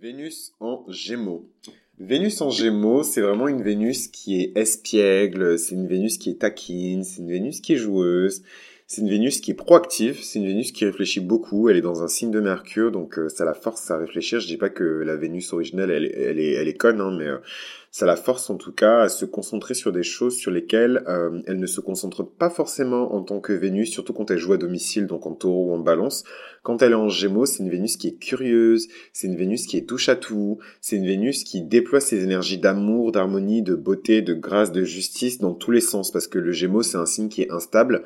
Vénus en Gémeaux. Vénus en Gémeaux, c'est vraiment une Vénus qui est espiègle, c'est une Vénus qui est taquine, c'est une Vénus qui est joueuse, c'est une Vénus qui est proactive, c'est une Vénus qui réfléchit beaucoup, elle est dans un signe de Mercure, donc euh, ça la force à réfléchir. Je dis pas que la Vénus originelle, elle, est, elle est conne, hein, mais euh, ça la force en tout cas à se concentrer sur des choses sur lesquelles euh, elle ne se concentre pas forcément en tant que Vénus, surtout quand elle joue à domicile, donc en taureau ou en balance. Quand elle est en gémeaux, c'est une Vénus qui est curieuse, c'est une Vénus qui est touche à tout, c'est une Vénus qui déploie ses énergies d'amour, d'harmonie, de beauté, de grâce, de justice dans tous les sens, parce que le gémeaux, c'est un signe qui est instable.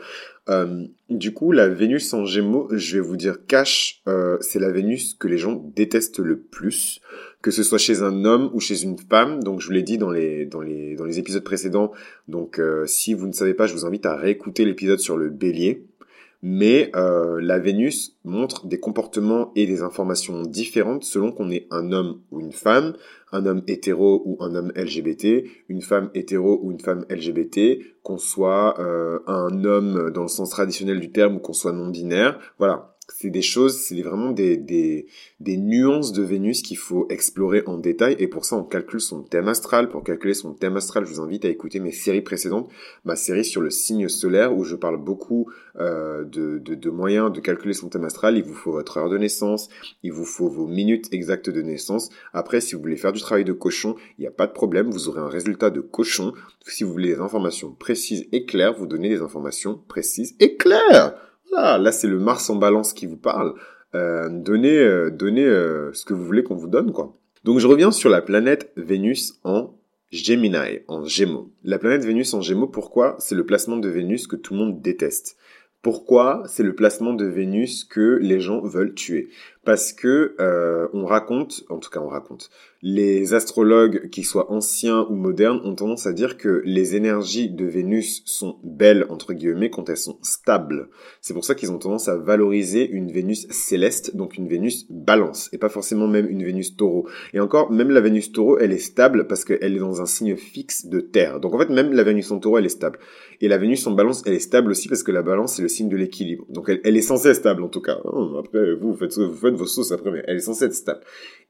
Euh, du coup, la Vénus en gémeaux, je vais vous dire cash, euh, c'est la Vénus que les gens détestent le plus que ce soit chez un homme ou chez une femme. Donc je vous l'ai dit dans les dans les dans les épisodes précédents. Donc euh, si vous ne savez pas, je vous invite à réécouter l'épisode sur le Bélier. Mais euh, la Vénus montre des comportements et des informations différentes selon qu'on est un homme ou une femme, un homme hétéro ou un homme LGBT, une femme hétéro ou une femme LGBT, qu'on soit euh, un homme dans le sens traditionnel du terme ou qu'on soit non binaire. Voilà, c'est des choses, c'est vraiment des, des, des nuances de Vénus qu'il faut explorer en détail. Et pour ça, on calcule son thème astral. Pour calculer son thème astral, je vous invite à écouter mes séries précédentes. Ma série sur le signe solaire, où je parle beaucoup euh, de, de, de, moyens de calculer son thème astral. Il vous faut votre heure de naissance, il vous faut vos minutes exactes de naissance. Après, si vous voulez faire du travail de cochon, il n'y a pas de problème, vous aurez un résultat de cochon. Si vous voulez des informations précises et claires, vous donnez des informations précises et claires là c'est le Mars en balance qui vous parle. Euh, donnez euh, donnez euh, ce que vous voulez qu'on vous donne, quoi. Donc je reviens sur la planète Vénus en Gemini, en Gémeaux. La planète Vénus en Gémeaux, pourquoi C'est le placement de Vénus que tout le monde déteste? Pourquoi c'est le placement de Vénus que les gens veulent tuer? Parce que euh, on raconte, en tout cas on raconte, les astrologues, qu'ils soient anciens ou modernes, ont tendance à dire que les énergies de Vénus sont belles entre guillemets quand elles sont stables. C'est pour ça qu'ils ont tendance à valoriser une Vénus céleste, donc une Vénus balance, et pas forcément même une Vénus taureau. Et encore, même la Vénus taureau, elle est stable parce qu'elle est dans un signe fixe de terre. Donc en fait, même la Vénus en taureau, elle est stable. Et la Vénus en balance, elle est stable aussi parce que la balance, c'est le signe de l'équilibre. Donc elle, est censée être stable en tout cas. Hein, après, vous, vous faites, vous faites vos sauces après, mais elle est censée être stable.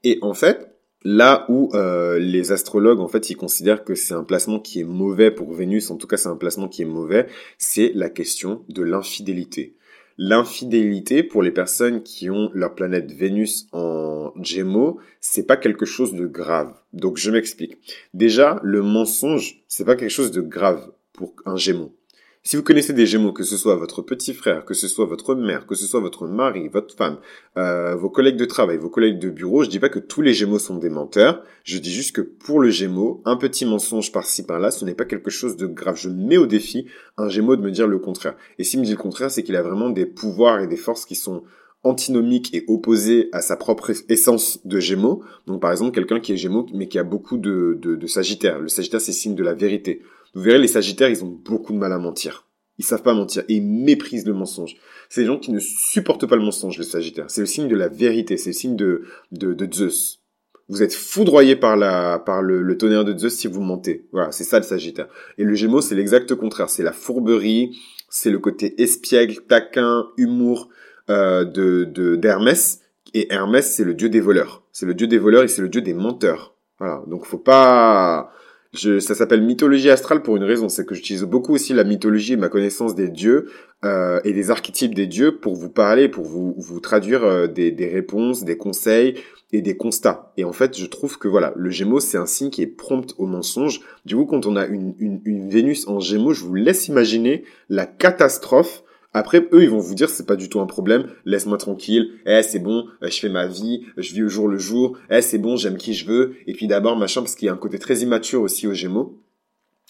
Et en fait, là où euh, les astrologues, en fait, ils considèrent que c'est un placement qui est mauvais pour Vénus, en tout cas c'est un placement qui est mauvais, c'est la question de l'infidélité. L'infidélité pour les personnes qui ont leur planète Vénus en Gémeaux, c'est pas quelque chose de grave. Donc je m'explique. Déjà, le mensonge, c'est pas quelque chose de grave pour un Gémeaux. Si vous connaissez des Gémeaux, que ce soit votre petit frère, que ce soit votre mère, que ce soit votre mari, votre femme, euh, vos collègues de travail, vos collègues de bureau, je dis pas que tous les Gémeaux sont des menteurs. Je dis juste que pour le Gémeaux, un petit mensonge par-ci par-là, ce n'est pas quelque chose de grave. Je mets au défi un Gémeaux de me dire le contraire. Et s'il me dit le contraire, c'est qu'il a vraiment des pouvoirs et des forces qui sont antinomiques et opposés à sa propre essence de Gémeaux. Donc par exemple, quelqu'un qui est Gémeaux mais qui a beaucoup de, de, de Sagittaire. Le Sagittaire, c'est signe de la vérité. Vous verrez, les Sagittaires, ils ont beaucoup de mal à mentir. Ils savent pas mentir et ils méprisent le mensonge. C'est des gens qui ne supportent pas le mensonge, les Sagittaires. C'est le signe de la vérité, c'est le signe de, de, de Zeus. Vous êtes foudroyé par la par le, le, tonnerre de Zeus si vous mentez. Voilà, c'est ça le Sagittaire. Et le Gémeaux, c'est l'exact contraire. C'est la fourberie, c'est le côté espiègle, taquin, humour euh, de d'Hermès. Et Hermès, c'est le dieu des voleurs. C'est le dieu des voleurs et c'est le dieu des menteurs. Voilà. Donc faut pas je, ça s'appelle mythologie astrale pour une raison, c'est que j'utilise beaucoup aussi la mythologie et ma connaissance des dieux euh, et des archétypes des dieux pour vous parler, pour vous, vous traduire euh, des, des, réponses, des conseils et des constats. Et en fait, je trouve que voilà, le Gémeaux, c'est un signe qui est prompt au mensonge. Du coup, quand on a une, une, une Vénus en Gémeaux, je vous laisse imaginer la catastrophe après, eux, ils vont vous dire c'est pas du tout un problème, laisse-moi tranquille, eh c'est bon, euh, je fais ma vie, je vis au jour le jour, eh c'est bon, j'aime qui je veux, et puis d'abord machin, parce qu'il y a un côté très immature aussi aux Gémeaux,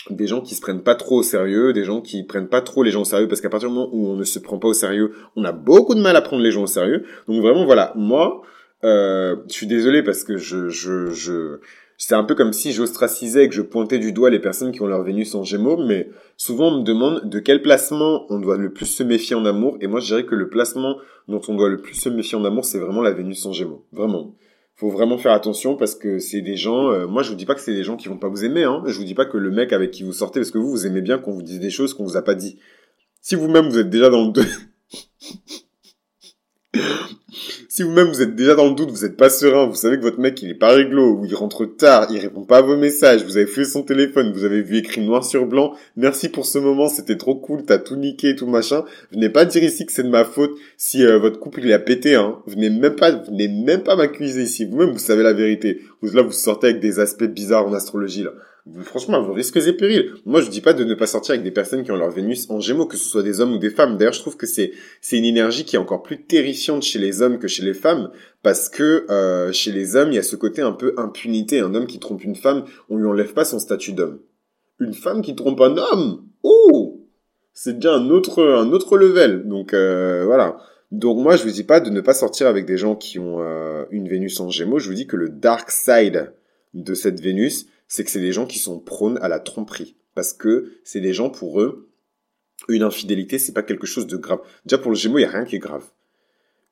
des gens qui se prennent pas trop au sérieux, des gens qui prennent pas trop les gens au sérieux, parce qu'à partir du moment où on ne se prend pas au sérieux, on a beaucoup de mal à prendre les gens au sérieux. Donc vraiment, voilà, moi, euh, je suis désolé parce que je, je, je, c'est un peu comme si j'ostracisais et que je pointais du doigt les personnes qui ont leur Vénus en Gémeaux, mais souvent on me demande de quel placement on doit le plus se méfier en amour, et moi je dirais que le placement dont on doit le plus se méfier en amour, c'est vraiment la Vénus en Gémeaux. Vraiment. Faut vraiment faire attention parce que c'est des gens, euh, moi je vous dis pas que c'est des gens qui vont pas vous aimer, hein. Je vous dis pas que le mec avec qui vous sortez, parce que vous, vous aimez bien qu'on vous dise des choses qu'on vous a pas dit. Si vous-même vous êtes déjà dans le... si vous-même vous êtes déjà dans le doute, vous n'êtes pas serein, vous savez que votre mec il est pas réglo, ou il rentre tard, il répond pas à vos messages, vous avez fait son téléphone, vous avez vu écrit noir sur blanc, merci pour ce moment, c'était trop cool, t'as tout niqué tout machin. Venez pas dire ici que c'est de ma faute si euh, votre couple il a pété, hein. Venez même pas, venez même pas m'accuser ici. Vous-même vous savez la vérité. Vous là vous sortez avec des aspects bizarres en astrologie là franchement, à vos risques et périls. Moi, je dis pas de ne pas sortir avec des personnes qui ont leur Vénus en Gémeaux, que ce soit des hommes ou des femmes. D'ailleurs, je trouve que c'est c'est une énergie qui est encore plus terrifiante chez les hommes que chez les femmes, parce que euh, chez les hommes, il y a ce côté un peu impunité. Un homme qui trompe une femme, on lui enlève pas son statut d'homme. Une femme qui trompe un homme, ouh, c'est déjà un autre un autre level. Donc euh, voilà. Donc moi, je vous dis pas de ne pas sortir avec des gens qui ont euh, une Vénus en Gémeaux. Je vous dis que le dark side de cette Vénus, c'est que c'est des gens qui sont prônes à la tromperie. Parce que c'est des gens, pour eux, une infidélité, c'est pas quelque chose de grave. Déjà, pour le Gémeaux, il y a rien qui est grave.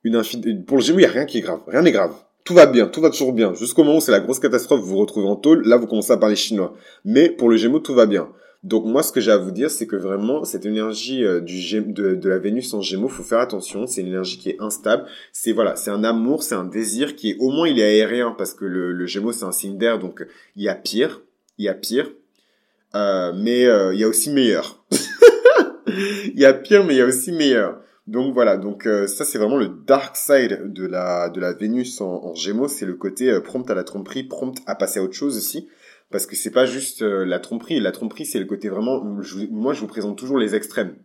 Une Pour le Gémeaux, il y a rien qui est grave. Rien n'est grave. Tout va bien, tout va toujours bien. Jusqu'au moment où c'est la grosse catastrophe, vous vous retrouvez en tôle, là, vous commencez à parler chinois. Mais pour le Gémeaux, tout va bien. Donc moi, ce que j'ai à vous dire, c'est que vraiment, cette énergie euh, du de, de la Vénus en Gémeaux, faut faire attention. C'est une énergie qui est instable. C'est voilà, c'est un amour, c'est un désir qui est au moins il est aérien parce que le, le Gémeaux c'est un signe d'air, donc il y a pire, il y a pire, euh, mais euh, il y a aussi meilleur. il y a pire, mais il y a aussi meilleur. Donc voilà, donc ça c'est vraiment le dark side de la de la Vénus en, en Gémeaux, c'est le côté prompt à la tromperie, prompt à passer à autre chose aussi parce que c'est pas juste euh, la tromperie. La tromperie, c'est le côté vraiment. moi, je vous présente toujours les extrêmes.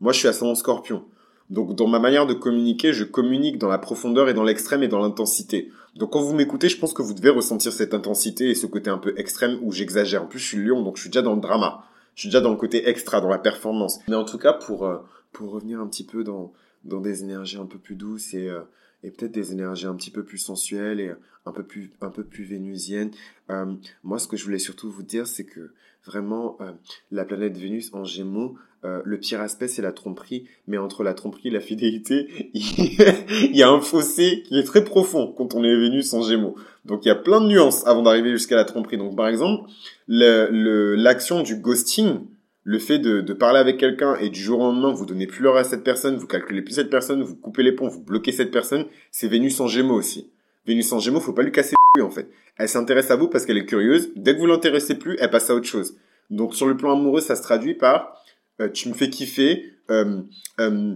Moi, je suis ascendant Scorpion. Donc, dans ma manière de communiquer, je communique dans la profondeur et dans l'extrême et dans l'intensité. Donc, quand vous m'écoutez, je pense que vous devez ressentir cette intensité et ce côté un peu extrême où j'exagère. En plus, je suis lion, donc je suis déjà dans le drama. Je suis déjà dans le côté extra, dans la performance. Mais en tout cas, pour euh, pour revenir un petit peu dans dans des énergies un peu plus douces et euh, et peut-être des énergies un petit peu plus sensuelles et un peu plus un peu plus vénusiennes. Euh, moi, ce que je voulais surtout vous dire, c'est que vraiment euh, la planète Vénus en Gémeaux, euh, le pire aspect c'est la tromperie, mais entre la tromperie et la fidélité, il y a un fossé qui est très profond quand on est Vénus en Gémeaux. Donc il y a plein de nuances avant d'arriver jusqu'à la tromperie. Donc par exemple, l'action le, du ghosting le fait de, de parler avec quelqu'un et du jour au lendemain, vous donnez plus l'heure à cette personne, vous calculez plus cette personne, vous coupez les ponts, vous bloquez cette personne, c'est Vénus en Gémeaux aussi. Vénus en Gémeaux, faut pas lui casser les en fait. Elle s'intéresse à vous parce qu'elle est curieuse. Dès que vous l'intéressez plus, elle passe à autre chose. Donc sur le plan amoureux, ça se traduit par euh, tu me fais kiffer. Euh, euh,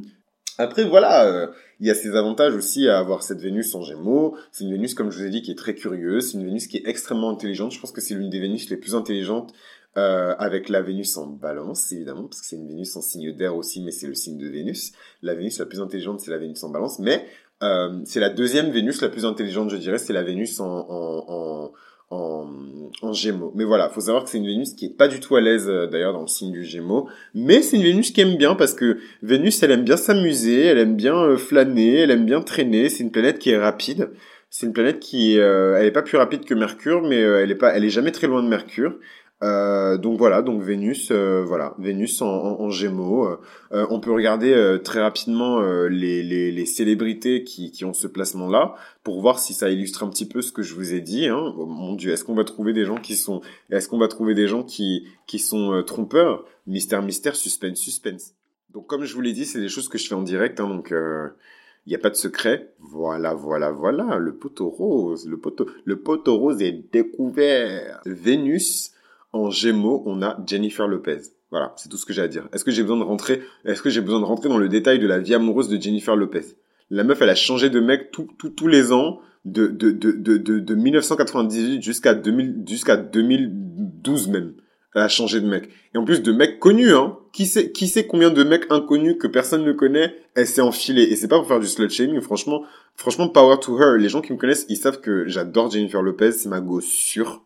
après voilà, il y a ses avantages aussi à avoir cette Vénus en Gémeaux. C'est une Vénus, comme je vous ai dit, qui est très curieuse. C'est une Vénus qui est extrêmement intelligente. Je pense que c'est l'une des Vénus les plus intelligentes euh, avec la Vénus en balance, évidemment, parce que c'est une Vénus en signe d'air aussi, mais c'est le signe de Vénus. La Vénus la plus intelligente, c'est la Vénus en balance, mais euh, c'est la deuxième Vénus la plus intelligente, je dirais, c'est la Vénus en, en, en en, Gémeaux. Mais voilà, faut savoir que c'est une Vénus qui est pas du tout à l'aise euh, d'ailleurs dans le signe du Gémeaux, mais c'est une Vénus qui aime bien parce que Vénus, elle aime bien s'amuser, elle aime bien euh, flâner, elle aime bien traîner. C'est une planète qui est rapide. C'est une planète qui, euh, elle est pas plus rapide que Mercure, mais elle est pas, elle est jamais très loin de Mercure. Euh, donc voilà, donc Vénus, euh, voilà, Vénus en, en, Gémeaux. Euh, on peut regarder très rapidement les, les, les, célébrités qui, qui ont ce placement-là pour voir si ça illustre un petit peu ce que je vous ai dit. Hein. Oh, mon Dieu, est-ce qu'on va trouver des gens qui sont, est-ce qu'on va trouver des gens qui qui sont trompeurs? Mystère, mystère, suspense, suspense. Donc comme je vous l'ai dit, c'est des choses que je fais en direct, hein, donc il n'y a pas de secret. Voilà, voilà, voilà, le poteau rose, le poteau, le poteau rose est découvert. Vénus en Gémeaux, on a Jennifer Lopez. Voilà, c'est tout ce que j'ai à dire. Est-ce que j'ai besoin de rentrer, est-ce que j'ai besoin de rentrer dans le détail de la vie amoureuse de Jennifer Lopez? La meuf, elle a changé de mec tous les ans, de, de, de, de, de 1998 jusqu'à 2000, jusqu'à 2012 même. Elle a changé de mec. Et en plus de mecs connus, hein. Qui sait, qui sait combien de mecs inconnus que personne ne connaît, elle s'est enfilée. Et c'est pas pour faire du slut shaming, franchement, franchement, power to her. Les gens qui me connaissent, ils savent que j'adore Jennifer Lopez, c'est ma go sûre.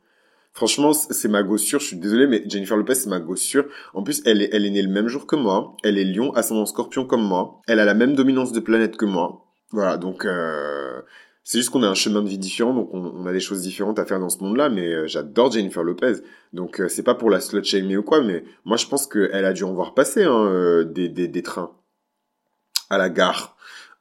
Franchement, c'est ma gossure. Je suis désolé, mais Jennifer Lopez, c'est ma gossure. En plus, elle est, elle est née le même jour que moi. Elle est lion, ascendant scorpion comme moi. Elle a la même dominance de planète que moi. Voilà, donc euh, c'est juste qu'on a un chemin de vie différent, donc on, a des choses différentes à faire dans ce monde-là. Mais euh, j'adore Jennifer Lopez. Donc euh, c'est pas pour la slut shaming ou quoi, mais moi je pense qu'elle a dû en voir passer hein, des, des, des trains à la gare.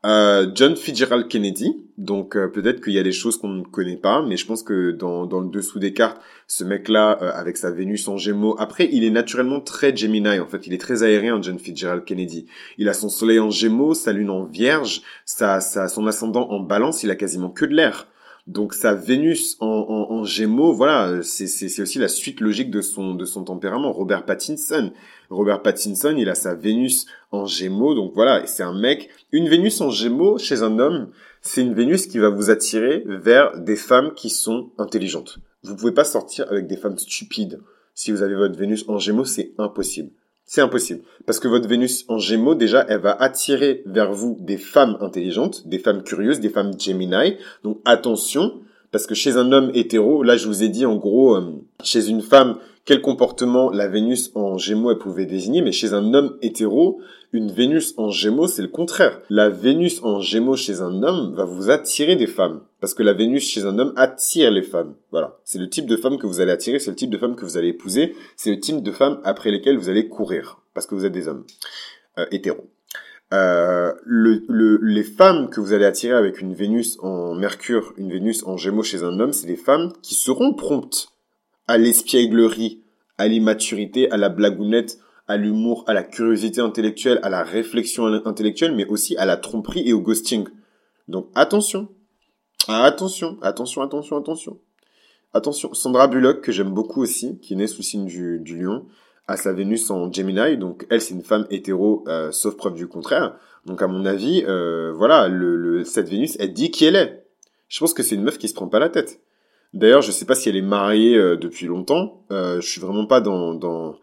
Euh, John Fitzgerald Kennedy, donc euh, peut-être qu'il y a des choses qu'on ne connaît pas, mais je pense que dans, dans le dessous des cartes, ce mec-là, euh, avec sa Vénus en Gémeaux, après, il est naturellement très Gemini, en fait, il est très aérien, John Fitzgerald Kennedy. Il a son Soleil en Gémeaux, sa Lune en Vierge, sa, sa, son ascendant en Balance, il a quasiment que de l'air. Donc sa Vénus en, en, Gémeaux, voilà, c'est aussi la suite logique de son de son tempérament. Robert Pattinson, Robert Pattinson, il a sa Vénus en Gémeaux, donc voilà, c'est un mec. Une Vénus en Gémeaux chez un homme, c'est une Vénus qui va vous attirer vers des femmes qui sont intelligentes. Vous pouvez pas sortir avec des femmes stupides. Si vous avez votre Vénus en Gémeaux, c'est impossible. C'est impossible. Parce que votre Vénus en Gémeaux, déjà, elle va attirer vers vous des femmes intelligentes, des femmes curieuses, des femmes Gemini. Donc attention, parce que chez un homme hétéro, là je vous ai dit en gros, euh, chez une femme, quel comportement la Vénus en Gémeaux elle pouvait désigner, mais chez un homme hétéro, une Vénus en Gémeaux, c'est le contraire. La Vénus en Gémeaux chez un homme va vous attirer des femmes. Parce que la Vénus chez un homme attire les femmes. Voilà. C'est le type de femme que vous allez attirer, c'est le type de femme que vous allez épouser, c'est le type de femme après lesquelles vous allez courir. Parce que vous êtes des hommes euh, hétéros. Euh, le, le, les femmes que vous allez attirer avec une Vénus en Mercure, une Vénus en Gémeaux chez un homme, c'est des femmes qui seront promptes à l'espièglerie, à l'immaturité, à la blagounette, à l'humour, à la curiosité intellectuelle, à la réflexion intellectuelle, mais aussi à la tromperie et au ghosting. Donc attention, attention, attention, attention, attention. Attention, Sandra Bullock, que j'aime beaucoup aussi, qui naît sous signe du, du lion, a sa Vénus en Gemini, donc elle c'est une femme hétéro, euh, sauf preuve du contraire. Donc à mon avis, euh, voilà, le, le, cette Vénus, elle dit qui elle est. Je pense que c'est une meuf qui se prend pas la tête. D'ailleurs, je sais pas si elle est mariée euh, depuis longtemps. Euh, je suis vraiment pas dans, dans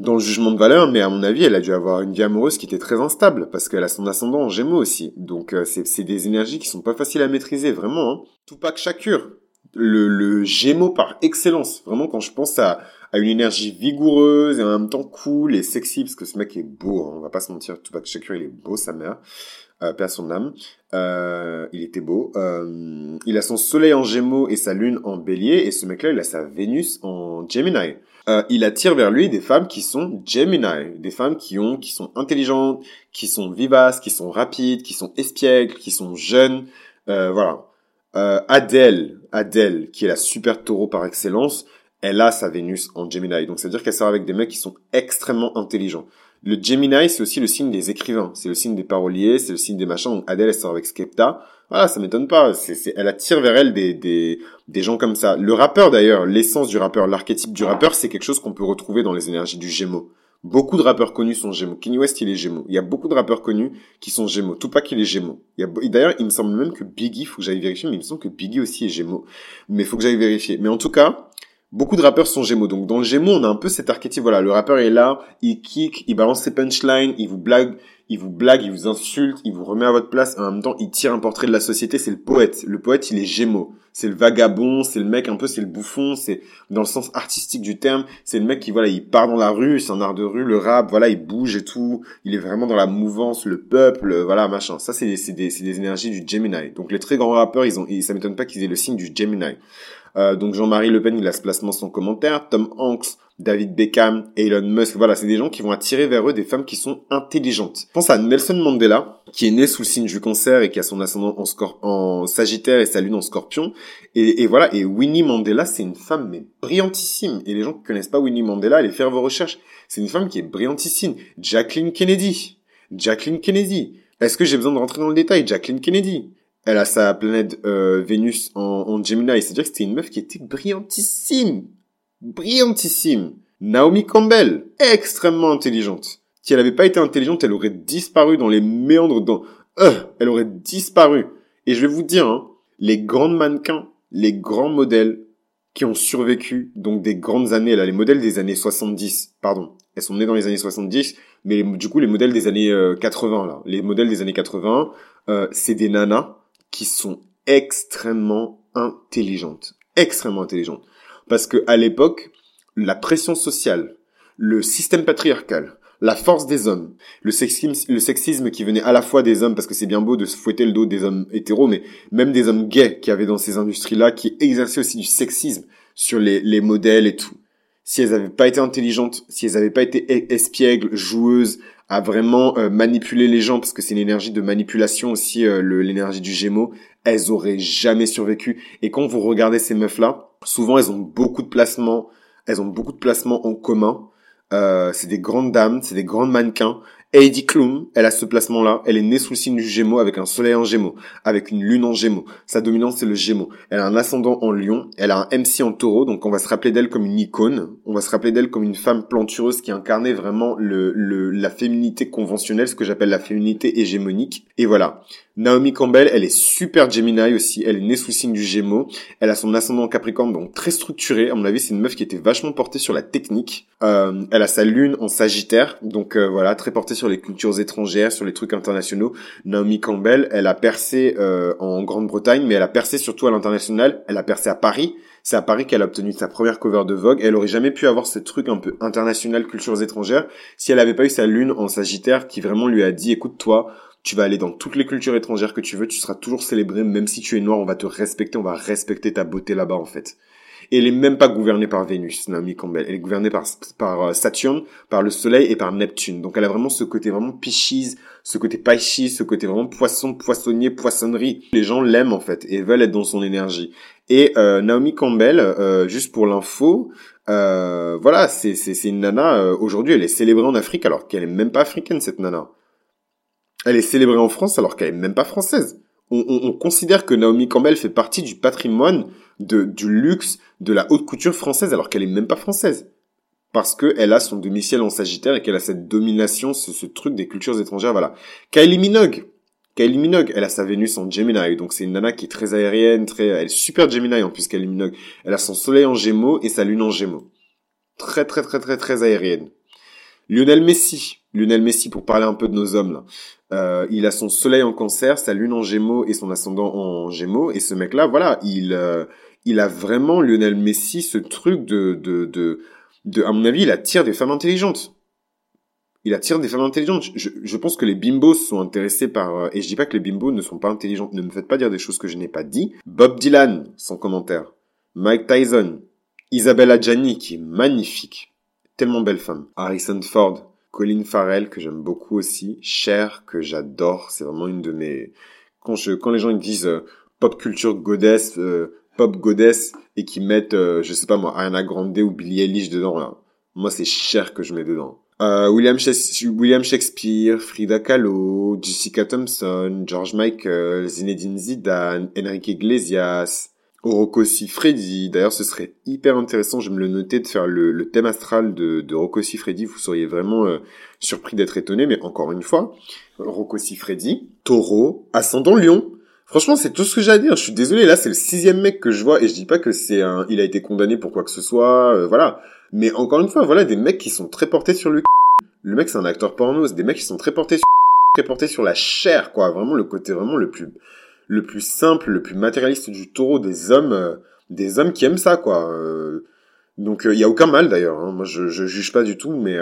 dans le jugement de valeur, mais à mon avis, elle a dû avoir une vie amoureuse qui était très instable, parce qu'elle a son ascendant en Gémeaux aussi. Donc euh, c'est des énergies qui sont pas faciles à maîtriser, vraiment. Hein. Tupac Shakur, le, le Gémeaux par excellence. Vraiment, quand je pense à, à une énergie vigoureuse et en même temps cool et sexy, parce que ce mec est beau, hein, on va pas se mentir, Tupac Shakur, il est beau, sa mère. Euh, à son âme. Euh, il était beau. Euh, il a son soleil en gémeaux et sa lune en bélier. Et ce mec-là, il a sa Vénus en Gemini. Euh, il attire vers lui des femmes qui sont Gemini, des femmes qui ont, qui sont intelligentes, qui sont vivaces, qui sont rapides, qui sont espiègles, qui sont jeunes. Euh, voilà. Euh, Adèle, Adèle, qui est la super taureau par excellence, elle a sa Vénus en Gemini. Donc, ça veut dire qu'elle sort avec des mecs qui sont extrêmement intelligents. Le Gemini, c'est aussi le signe des écrivains, c'est le signe des paroliers, c'est le signe des machins. Donc Adèle, elle sort avec Skepta. Voilà, ça m'étonne pas. C'est, elle attire vers elle des, des, des gens comme ça. Le rappeur, d'ailleurs, l'essence du rappeur, l'archétype du rappeur, c'est quelque chose qu'on peut retrouver dans les énergies du Gémeaux. Beaucoup de rappeurs connus sont Gémeaux. Kanye West, il est Gémeaux. Il y a beaucoup de rappeurs connus qui sont Gémeaux. Tout pas qu'il est Gémeaux. Il d'ailleurs, il me semble même que Biggie, faut que j'aille vérifier, mais il me semble que Biggie aussi est Gémeaux. Mais faut que j'aille vérifier. Mais en tout cas, Beaucoup de rappeurs sont Gémeaux. Donc dans le Gémeaux, on a un peu cet archétype. Voilà, le rappeur est là, il kick, il balance ses punchlines, il vous blague, il vous blague, il vous insulte, il vous remet à votre place. Et en même temps, il tire un portrait de la société. C'est le poète. Le poète, il est Gémeaux. C'est le vagabond, c'est le mec un peu, c'est le bouffon. C'est dans le sens artistique du terme. C'est le mec qui voilà, il part dans la rue, c'est un art de rue, le rap, voilà, il bouge et tout. Il est vraiment dans la mouvance, le peuple, voilà, machin. Ça, c'est des, des, énergies du Gemini. Donc les très grands rappeurs, ils ont, ça m'étonne pas qu'ils aient le signe du Gemini. Euh, donc Jean-Marie Le Pen, il a ce placement son commentaire. Tom Hanks, David Beckham, Elon Musk, voilà, c'est des gens qui vont attirer vers eux des femmes qui sont intelligentes. Je pense à Nelson Mandela, qui est né sous le signe du cancer et qui a son ascendant en, en Sagittaire et sa lune en Scorpion. Et, et voilà, et Winnie Mandela, c'est une femme mais brillantissime. Et les gens qui connaissent pas Winnie Mandela, allez faire vos recherches. C'est une femme qui est brillantissime. Jacqueline Kennedy. Jacqueline Kennedy. Est-ce que j'ai besoin de rentrer dans le détail? Jacqueline Kennedy elle a sa planète euh, Vénus en, en Gemini. C'est-à-dire que c'était une meuf qui était brillantissime. Brillantissime. Naomi Campbell, extrêmement intelligente. Si elle n'avait pas été intelligente, elle aurait disparu dans les méandres, dans... Euh, elle aurait disparu. Et je vais vous dire, hein, les grandes mannequins, les grands modèles qui ont survécu, donc des grandes années, là, les modèles des années 70, pardon, elles sont nées dans les années 70, mais du coup, les modèles des années 80, euh, là, les modèles des années 80, euh, c'est des nanas qui sont extrêmement intelligentes. Extrêmement intelligentes. Parce que à l'époque, la pression sociale, le système patriarcal, la force des hommes, le sexisme, le sexisme qui venait à la fois des hommes, parce que c'est bien beau de se fouetter le dos des hommes hétéros, mais même des hommes gays qui avaient dans ces industries-là, qui exerçaient aussi du sexisme sur les, les modèles et tout. Si elles n'avaient pas été intelligentes, si elles n'avaient pas été espiègles, joueuses, à vraiment euh, manipuler les gens parce que c'est une énergie de manipulation aussi, euh, l'énergie du Gémeaux. Elles auraient jamais survécu. Et quand vous regardez ces meufs là, souvent elles ont beaucoup de placements, elles ont beaucoup de placements en commun. Euh, c'est des grandes dames, c'est des grandes mannequins. Heidi Klum, elle a ce placement-là. Elle est née sous le signe du Gémeaux avec un soleil en Gémeaux, avec une lune en Gémeaux. Sa dominance, c'est le Gémeaux. Elle a un ascendant en Lion. Elle a un MC en Taureau. Donc, on va se rappeler d'elle comme une icône. On va se rappeler d'elle comme une femme plantureuse qui incarnait vraiment le, le la féminité conventionnelle, ce que j'appelle la féminité hégémonique. Et voilà. Naomi Campbell, elle est super Gemini aussi. Elle est née sous signe du Gémeaux. Elle a son ascendant Capricorne, donc très structurée. À mon avis, c'est une meuf qui était vachement portée sur la technique. Euh, elle a sa lune en Sagittaire, donc euh, voilà, très portée sur les cultures étrangères, sur les trucs internationaux. Naomi Campbell, elle a percé euh, en Grande-Bretagne, mais elle a percé surtout à l'international. Elle a percé à Paris. C'est à Paris qu'elle a obtenu sa première cover de Vogue. Elle aurait jamais pu avoir ce truc un peu international, cultures étrangères, si elle avait pas eu sa lune en Sagittaire qui vraiment lui a dit, écoute toi, tu vas aller dans toutes les cultures étrangères que tu veux, tu seras toujours célébré, même si tu es noir, on va te respecter, on va respecter ta beauté là-bas en fait. Et elle est même pas gouvernée par Vénus, Naomi Campbell. Elle est gouvernée par, euh, Saturne, par le Soleil et par Neptune. Donc elle a vraiment ce côté vraiment Pisces, ce côté Pisces, ce côté vraiment poisson, poissonnier, poissonnerie. Les gens l'aiment en fait et veulent être dans son énergie. Et euh, Naomi Campbell, euh, juste pour l'info, euh, voilà, c'est c'est une nana. Euh, aujourd'hui, elle est célébrée en Afrique alors qu'elle est même pas africaine cette nana. Elle est célébrée en France alors qu'elle est même pas française. On, considère que Naomi Campbell fait partie du patrimoine du luxe de la haute couture française alors qu'elle est même pas française. Parce qu'elle a son domicile en Sagittaire et qu'elle a cette domination, ce, truc des cultures étrangères, voilà. Kylie Minogue. Kylie Minogue, elle a sa Vénus en Gemini, donc c'est une nana qui est très aérienne, très, elle est super Gemini en plus Kylie Minogue. Elle a son soleil en Gémeaux et sa lune en Gémeaux. Très très très très très aérienne. Lionel Messi, Lionel Messi pour parler un peu de nos hommes là. Euh, il a son soleil en cancer, sa lune en gémeaux et son ascendant en gémeaux. Et ce mec-là, voilà, il, euh, il a vraiment, Lionel Messi, ce truc de, de, de, de, à mon avis, il attire des femmes intelligentes. Il attire des femmes intelligentes. Je, je pense que les bimbos sont intéressés par, euh, et je dis pas que les bimbos ne sont pas intelligentes. Ne me faites pas dire des choses que je n'ai pas dit. Bob Dylan, sans commentaire. Mike Tyson. Isabella Gianni, qui est magnifique. Tellement belle femme. Harrison Ford. Colin Farrell que j'aime beaucoup aussi, Cher que j'adore, c'est vraiment une de mes quand je quand les gens ils disent euh, pop culture goddess euh, pop goddess et qui mettent euh, je sais pas moi Ariana Grande ou Billie Eilish dedans moi c'est Cher que je mets dedans. William, William Shakespeare, Frida Kahlo, Jessica Thompson, George Michael, Zinedine Zidane, Enrique Iglesias, Rocco Siffredi. D'ailleurs, ce serait hyper intéressant, je me le notais, de faire le, thème astral de, de Rocco Siffredi. Vous seriez vraiment euh, surpris d'être étonné, mais encore une fois, Rocco Siffredi, taureau, ascendant lion. Franchement, c'est tout ce que j'ai à dire. Je suis désolé, là, c'est le sixième mec que je vois, et je dis pas que c'est un, il a été condamné pour quoi que ce soit, euh, voilà. Mais encore une fois, voilà, des mecs qui sont très portés sur le Le mec, c'est un acteur porno, c'est des mecs qui sont très portés sur très portés sur la chair, quoi. Vraiment, le côté vraiment le plus, le plus simple, le plus matérialiste du taureau des hommes, euh, des hommes qui aiment ça, quoi. Euh, donc il euh, y a aucun mal d'ailleurs. Hein. Moi je, je juge pas du tout, mais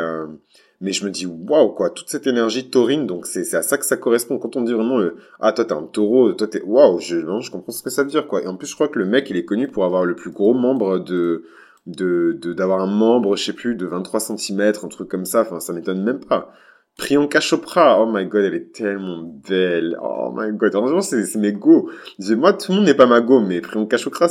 mais je me dis waouh quoi, toute cette énergie taurine. Donc c'est à ça que ça correspond. Quand on dit vraiment ah toi t'es un taureau, toi t'es waouh, je je comprends ce que ça veut dire quoi. Et en plus je crois que le mec il est connu pour avoir le plus gros membre de de d'avoir un membre je sais plus de 23 cm, un truc comme ça. Enfin ça m'étonne même pas. Priyanka Chopra, oh my god, elle est tellement belle. Oh my god, heureusement c'est, c'est mes go. Moi, tout le monde n'est pas ma go, mais Priyanka Chopra,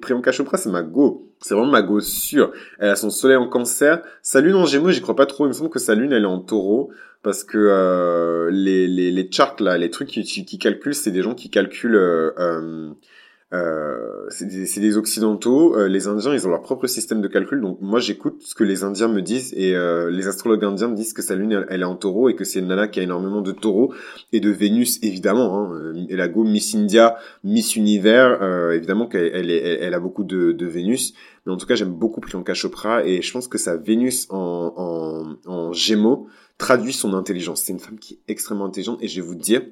Priyanka Chopra, c'est ma go. C'est vraiment ma go sûre. Elle a son soleil en cancer. Sa lune en gémeaux, j'y crois pas trop. Il me semble que sa lune, elle est en taureau. Parce que euh, les, les, les charts, là, les trucs qui, qui, calculent, c'est des gens qui calculent... Euh, euh, euh, c'est des, des, occidentaux. Euh, les Indiens, ils ont leur propre système de calcul. Donc moi, j'écoute ce que les Indiens me disent et euh, les astrologues indiens me disent que sa lune, elle, est en Taureau et que c'est une nana qui a énormément de Taureau et de Vénus, évidemment. Hein. Elle a go Miss India, Miss Univers. évidemment qu'elle elle, elle, a beaucoup de, de, Vénus. Mais en tout cas, j'aime beaucoup Priyanka Chopra et je pense que sa Vénus en, en, en Gémeaux traduit son intelligence. C'est une femme qui est extrêmement intelligente et je vais vous dire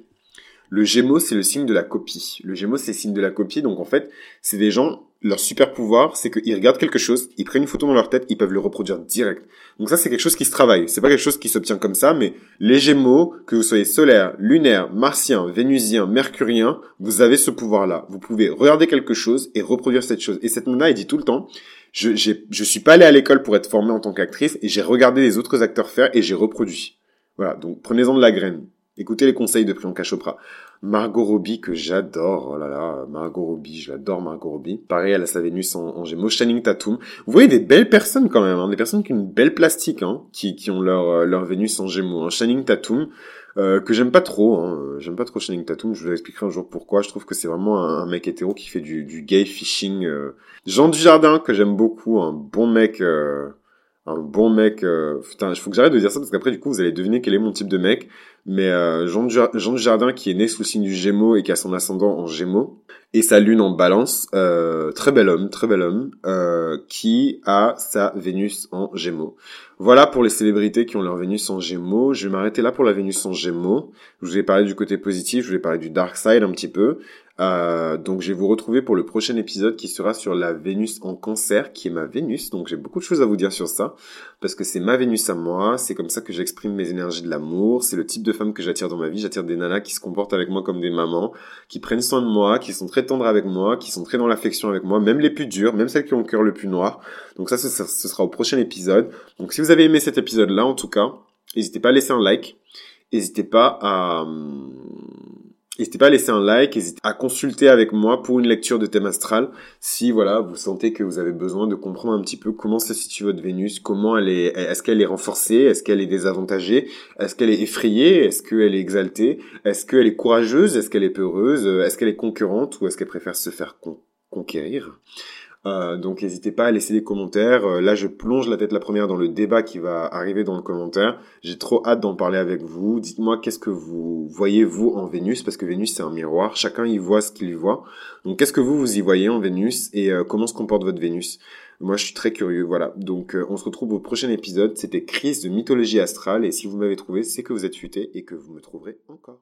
le Gémeaux, c'est le signe de la copie. Le Gémeaux, c'est le signe de la copie. Donc en fait, c'est des gens, leur super pouvoir, c'est qu'ils regardent quelque chose, ils prennent une photo dans leur tête, ils peuvent le reproduire direct. Donc ça, c'est quelque chose qui se travaille. C'est pas quelque chose qui s'obtient comme ça, mais les Gémeaux, que vous soyez solaire, lunaire, martien, vénusien, mercurien, vous avez ce pouvoir-là. Vous pouvez regarder quelque chose et reproduire cette chose. Et cette nana, elle dit tout le temps, je, je suis pas allé à l'école pour être formé en tant qu'actrice et j'ai regardé les autres acteurs faire et j'ai reproduit. Voilà, donc prenez-en de la graine. Écoutez les conseils de Priyanka Chopra. Margot Robbie que j'adore, oh là là, Margot Robbie, je l'adore Margot Robbie. Pareil, elle a sa Vénus en, Gémeaux, Channing Tatum. Vous voyez des belles personnes quand même, hein, des personnes qui ont une belle plastique, hein, qui, qui ont leur, euh, leur Vénus en Gémeaux. Hein. Channing Tatum, euh, que j'aime pas trop, hein. j'aime pas trop Channing Tatum, je vous expliquerai un jour pourquoi. Je trouve que c'est vraiment un, mec hétéro qui fait du, du gay fishing. Euh. Jean Dujardin que j'aime beaucoup, un bon mec. Euh un bon mec. Euh... Putain, il faut que j'arrête de dire ça parce qu'après, du coup, vous allez deviner quel est mon type de mec. Mais euh, Jean, du... Jean Jardin qui est né sous le signe du Gémeaux et qui a son ascendant en Gémeaux et sa lune en Balance, euh, très bel homme, très bel homme, euh, qui a sa Vénus en Gémeaux. Voilà pour les célébrités qui ont leur Vénus en Gémeaux. Je vais m'arrêter là pour la Vénus en Gémeaux. Je vous ai parlé du côté positif, je vous ai parlé du dark side un petit peu. Euh, donc je vais vous retrouver pour le prochain épisode qui sera sur la Vénus en cancer, qui est ma Vénus. Donc j'ai beaucoup de choses à vous dire sur ça, parce que c'est ma Vénus à moi, c'est comme ça que j'exprime mes énergies de l'amour, c'est le type de femme que j'attire dans ma vie, j'attire des nanas qui se comportent avec moi comme des mamans, qui prennent soin de moi, qui sont très tendres avec moi, qui sont très dans l'affection avec moi, même les plus dures, même celles qui ont le cœur le plus noir. Donc ça, ce, ce sera au prochain épisode. Donc si vous avez aimé cet épisode-là, en tout cas, n'hésitez pas à laisser un like, n'hésitez pas à... N'hésitez pas à laisser un like, à consulter avec moi pour une lecture de thème astral si voilà vous sentez que vous avez besoin de comprendre un petit peu comment se situe votre Vénus, comment elle est, est-ce qu'elle est renforcée, est-ce qu'elle est désavantagée, est-ce qu'elle est effrayée, est-ce qu'elle est exaltée, est-ce qu'elle est courageuse, est-ce qu'elle est peureuse, est-ce qu'elle est concurrente ou est-ce qu'elle préfère se faire conquérir? Euh, donc n'hésitez pas à laisser des commentaires. Euh, là, je plonge la tête la première dans le débat qui va arriver dans le commentaire. J'ai trop hâte d'en parler avec vous. Dites-moi qu'est-ce que vous voyez vous en Vénus, parce que Vénus c'est un miroir. Chacun y voit ce qu'il voit. Donc qu'est-ce que vous vous y voyez en Vénus et euh, comment se comporte votre Vénus? Moi, je suis très curieux. Voilà. Donc on se retrouve au prochain épisode. C'était Crise de mythologie astrale et si vous m'avez trouvé, c'est que vous êtes futé et que vous me trouverez encore.